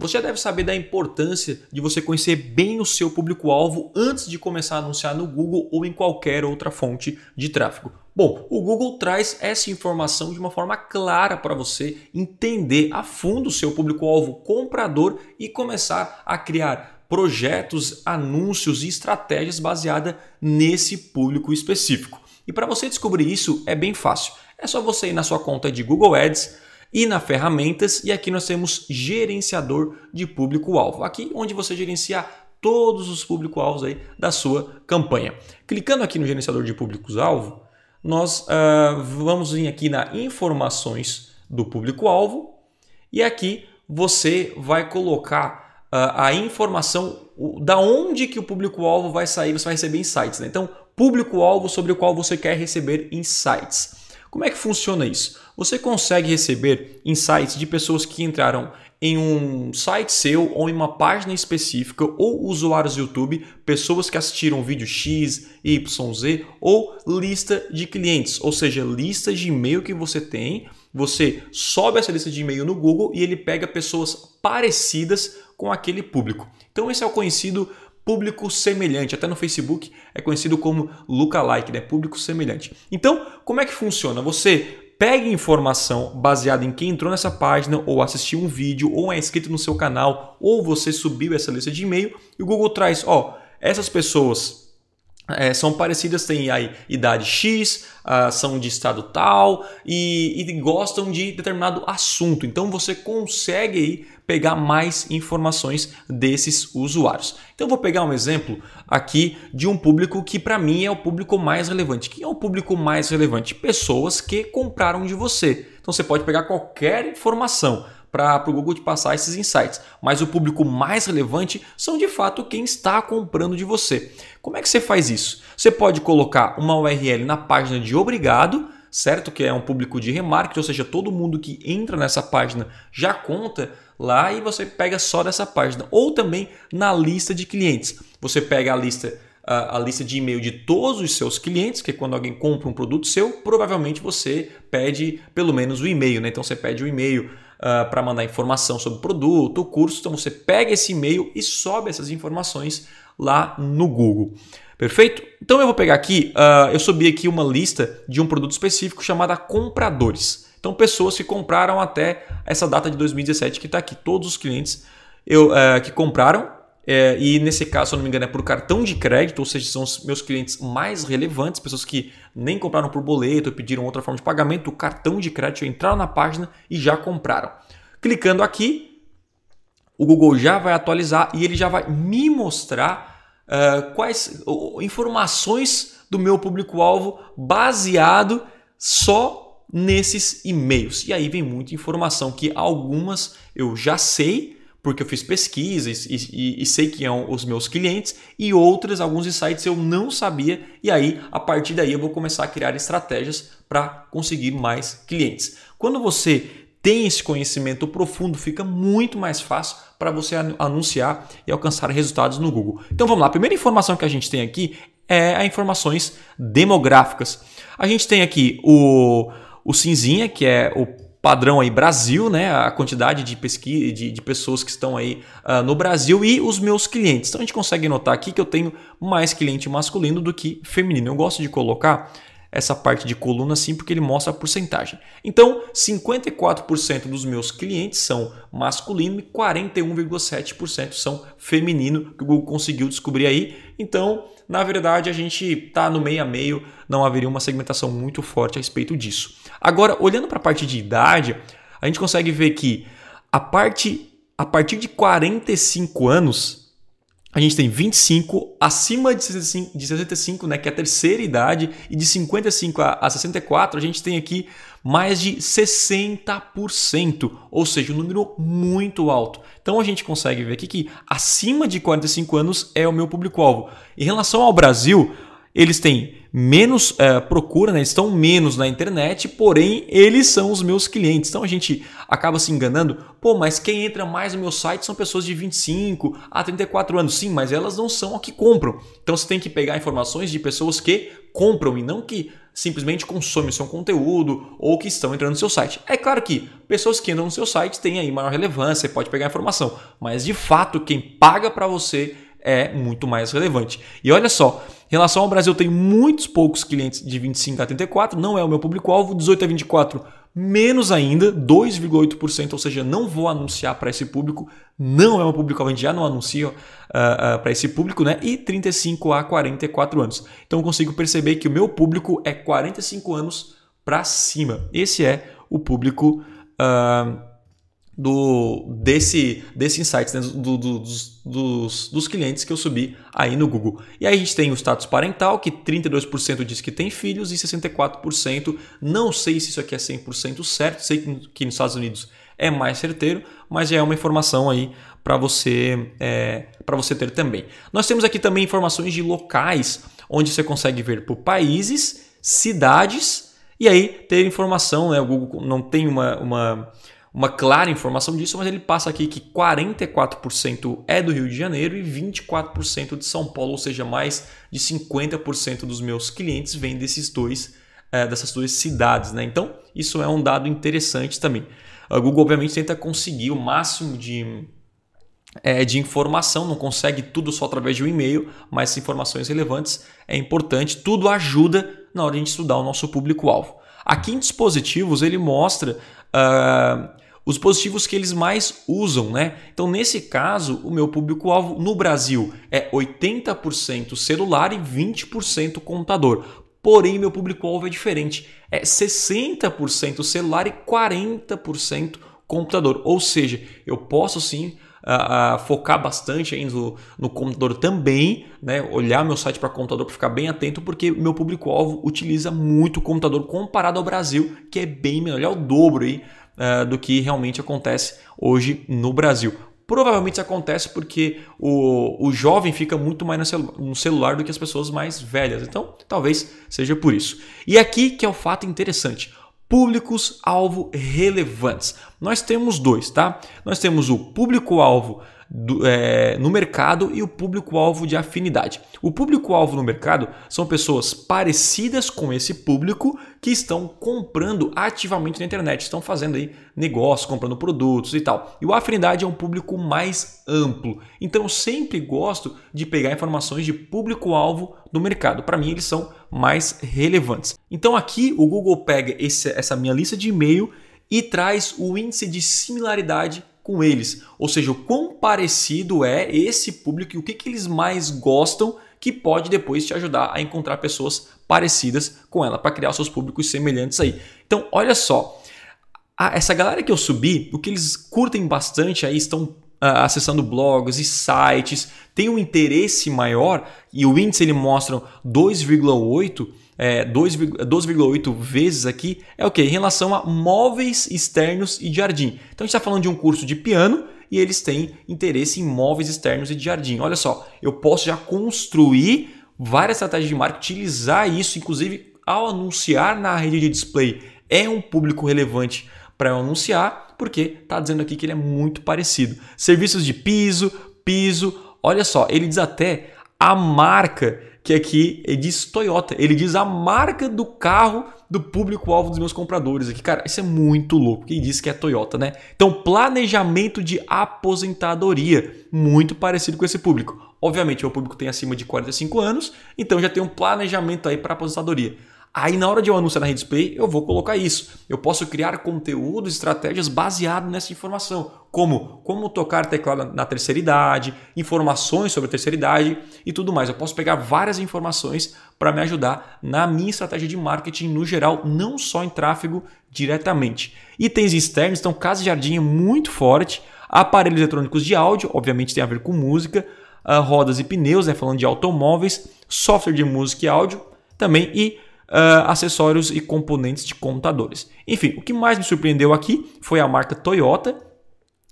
Você já deve saber da importância de você conhecer bem o seu público-alvo antes de começar a anunciar no Google ou em qualquer outra fonte de tráfego. Bom, o Google traz essa informação de uma forma clara para você entender a fundo o seu público-alvo comprador e começar a criar projetos, anúncios e estratégias baseadas nesse público específico. E para você descobrir isso é bem fácil. É só você ir na sua conta de Google Ads e na ferramentas e aqui nós temos gerenciador de público-alvo. Aqui onde você gerencia todos os público-alvos aí da sua campanha. Clicando aqui no gerenciador de públicos-alvo, nós uh, vamos vir aqui na informações do público-alvo e aqui você vai colocar uh, a informação o, da onde que o público-alvo vai sair, você vai receber insights. Né? Então, público-alvo sobre o qual você quer receber insights. Como é que funciona isso? Você consegue receber insights de pessoas que entraram em um site seu ou em uma página específica ou usuários do YouTube, pessoas que assistiram vídeo X, Y, Z ou lista de clientes, ou seja, listas de e-mail que você tem. Você sobe essa lista de e-mail no Google e ele pega pessoas parecidas com aquele público. Então esse é o conhecido público semelhante. Até no Facebook é conhecido como lookalike, né? Público semelhante. Então, como é que funciona? Você pega informação baseada em quem entrou nessa página, ou assistiu um vídeo, ou é inscrito no seu canal, ou você subiu essa lista de e-mail, e o Google traz, ó, essas pessoas é, são parecidas, têm aí idade X, uh, são de estado tal e, e, gostam de determinado assunto. Então você consegue aí pegar mais informações desses usuários. Então vou pegar um exemplo aqui de um público que para mim é o público mais relevante. Quem é o público mais relevante? Pessoas que compraram de você. Então você pode pegar qualquer informação para o Google te passar esses insights. Mas o público mais relevante são de fato quem está comprando de você. Como é que você faz isso? Você pode colocar uma URL na página de obrigado, certo? Que é um público de remarketing, ou seja, todo mundo que entra nessa página já conta lá e você pega só dessa página. Ou também na lista de clientes. Você pega a lista a, lista de e-mail de todos os seus clientes, que quando alguém compra um produto seu, provavelmente você pede pelo menos o e-mail, né? Então você pede o e-mail uh, ah, para mandar informação sobre o produto, o curso. Então você pega esse e-mail e sobe essas informações lá no Google. Perfeito? Então eu vou pegar aqui, uh, eu subi aqui uma lista de um produto específico chamada compradores. Então pessoas que compraram até essa data de 2017 que está aqui, todos os clientes eu, uh, que compraram é, e nesse caso, se eu não me engano, é por cartão de crédito, ou seja, são os meus clientes mais relevantes, pessoas que nem compraram por boleto, pediram outra forma de pagamento, o cartão de crédito entraram na página e já compraram. Clicando aqui, o Google já vai atualizar e ele já vai me mostrar uh, quais uh, informações do meu público-alvo baseado só nesses e-mails. E aí vem muita informação que algumas eu já sei porque eu fiz pesquisas e, e, e, sei que são os meus clientes, e outras, alguns insights eu não sabia, e aí a partir daí eu vou começar a criar estratégias para conseguir mais clientes. Quando você tem esse conhecimento profundo, fica muito mais fácil para você anunciar e alcançar resultados no Google. Então vamos lá, a primeira informação que a gente tem aqui é a informações demográficas. A gente tem aqui o, o cinzinha, que é o padrão aí Brasil, né? A quantidade de pesquisa de, de pessoas que estão aí uh, no Brasil e os meus clientes. Então a gente consegue notar aqui que eu tenho mais cliente masculino do que feminino. Eu gosto de colocar essa parte de coluna assim porque ele mostra a porcentagem. Então, 54% dos meus clientes são masculino e 41,7% são feminino, que o Google conseguiu descobrir aí. Então, na verdade, a gente está no meio a meio, não haveria uma segmentação muito forte a respeito disso. Agora, olhando para a parte de idade, a gente consegue ver que a parte a partir de 45 anos a gente tem 25 acima de 65, de 65, né, que é a terceira idade, e de 55 a, a 64 a gente tem aqui mais de 60%, ou seja, um número muito alto. Então a gente consegue ver aqui que acima de 45 anos é o meu público-alvo. Em relação ao Brasil, eles têm menos uh, procura, né? estão menos na internet, porém eles são os meus clientes. Então a gente acaba se enganando. Pô, mas quem entra mais no meu site são pessoas de 25 a 34 anos. Sim, mas elas não são a que compram. Então você tem que pegar informações de pessoas que compram e não que simplesmente consomem seu conteúdo ou que estão entrando no seu site. É claro que pessoas que entram no seu site têm aí maior relevância, pode pegar informação, mas de fato quem paga para você é muito mais relevante. E olha só, em relação ao Brasil, tem muitos poucos clientes de 25 a 34, não é o meu público-alvo, 18 a 24, menos ainda, 2,8%, ou seja, não vou anunciar para esse público, não é o público-alvo, a gente já não anuncia uh, uh, para esse público, né? E 35 a 44 anos. Então eu consigo perceber que o meu público é 45 anos para cima. Esse é o público. Uh, do desse, desse insights, né? do, do, dos, dos, dos, clientes que eu subi aí no Google. E aí a gente tem o status parental, que 32% diz que tem filhos e 64% não sei se isso aqui é 100% certo, sei que, que nos Estados Unidos é mais certeiro, mas já é uma informação aí para você, é, você ter também. Nós temos aqui também informações de locais, onde você consegue ver por países, cidades, e aí ter informação, né? o Google não tem uma, uma uma clara informação disso, mas ele passa aqui que 44% é do Rio de Janeiro e 24% de São Paulo, ou seja, mais de 50% dos meus clientes vêm desses dois, é, dessas duas cidades. Né? Então, isso é um dado interessante também. A Google, obviamente, tenta conseguir o máximo de, é, de informação, não consegue tudo só através de um e-mail, mas informações relevantes é importante, tudo ajuda na hora de estudar o nosso público-alvo. Aqui em dispositivos ele mostra uh, os dispositivos que eles mais usam, né? Então, nesse caso, o meu público-alvo no Brasil é 80% celular e 20% computador. Porém, meu público-alvo é diferente. É 60% celular e 40% computador. Ou seja, eu posso sim focar bastante aí no, no computador também, né? olhar meu site para computador para ficar bem atento, porque meu público-alvo utiliza muito computador comparado ao Brasil, que é bem menor, é o dobro aí uh, do que realmente acontece hoje no Brasil. Provavelmente isso acontece porque o, o jovem fica muito mais no, celu no celular do que as pessoas mais velhas. Então, talvez seja por isso. E aqui que é o fato interessante públicos-alvo relevantes. Nós temos dois, tá? Nós temos o público-alvo do, é, no mercado e o público-alvo de afinidade. O público-alvo no mercado são pessoas parecidas com esse público que estão comprando ativamente na internet, estão fazendo aí negócios, comprando produtos e tal. E o afinidade é um público mais amplo. Então eu sempre gosto de pegar informações de público-alvo do mercado. Para mim eles são mais relevantes. Então aqui o Google pega esse, essa minha lista de e-mail e traz o índice de similaridade com eles. Ou seja, o quão parecido é esse público e o que, que eles mais gostam que pode depois te ajudar a encontrar pessoas parecidas com ela para criar seus públicos semelhantes aí. Então, olha só, essa galera que eu subi, o que eles curtem bastante aí estão uh, acessando blogs e sites, tem um interesse maior e o índice ele mostra 2,8 é, 12,8 vezes aqui é o que? Em relação a móveis externos e jardim. Então a gente está falando de um curso de piano e eles têm interesse em móveis externos e de jardim. Olha só, eu posso já construir várias estratégias de marketing, utilizar isso, inclusive ao anunciar na rede de display, é um público relevante para eu anunciar, porque está dizendo aqui que ele é muito parecido. Serviços de piso, piso, olha só, ele diz até a marca que aqui ele diz Toyota. Ele diz a marca do carro do público-alvo dos meus compradores aqui. Cara, isso é muito louco. Quem disse que é Toyota, né? Então, planejamento de aposentadoria, muito parecido com esse público. Obviamente, o público tem acima de 45 anos, então já tem um planejamento aí para aposentadoria. Aí na hora de eu anunciar na display, eu vou colocar isso. Eu posso criar conteúdos, estratégias baseado nessa informação, como como tocar teclado na terceira idade, informações sobre a terceira idade e tudo mais. Eu posso pegar várias informações para me ajudar na minha estratégia de marketing no geral, não só em tráfego diretamente. Itens externos, então casa jardim é muito forte, aparelhos eletrônicos de áudio, obviamente tem a ver com música, uh, rodas e pneus, né, falando de automóveis, software de música e áudio também e uh, acessórios e componentes de computadores. Enfim, o que mais me surpreendeu aqui foi a marca Toyota.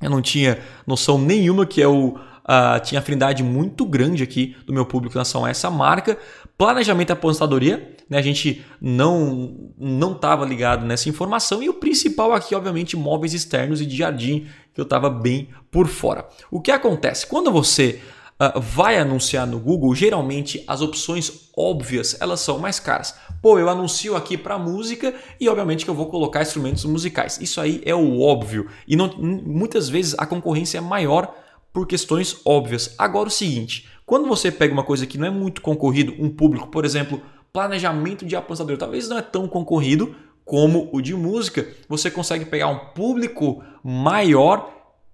Eu não tinha noção nenhuma que é o, uh, uh, tinha afinidade muito grande aqui do meu público em relação a essa marca. Planejamento e aposentadoria, né? A gente não não estava ligado nessa informação. E o principal aqui, obviamente, móveis externos e de jardim, que eu estava bem por fora. O que acontece? Quando você uh, vai anunciar no Google, geralmente as opções óbvias elas são mais caras. Pô, eu anuncio aqui para música e obviamente que eu vou colocar instrumentos musicais. Isso aí é o óbvio e não, muitas vezes a concorrência é maior por questões óbvias. Agora o seguinte, quando você pega uma coisa que não é muito concorrido, um público, por exemplo, planejamento de aposentadoria, talvez não é tão concorrido como o de música, você consegue pegar um público maior,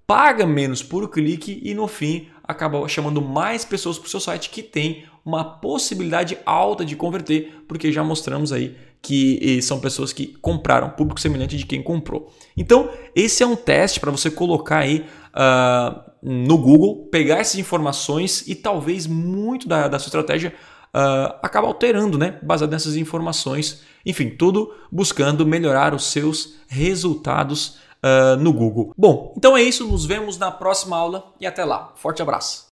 paga menos por clique e no fim acaba chamando mais pessoas para o seu site que tem uma possibilidade alta de converter, porque já mostramos aí que são pessoas que compraram, público semelhante de quem comprou. Então, esse é um teste para você colocar aí uh, no Google, pegar essas informações e talvez muito da, da sua estratégia uh, acaba alterando, né? Baseado nessas informações. Enfim, tudo buscando melhorar os seus resultados uh, no Google. Bom, então é isso. Nos vemos na próxima aula e até lá. Forte abraço.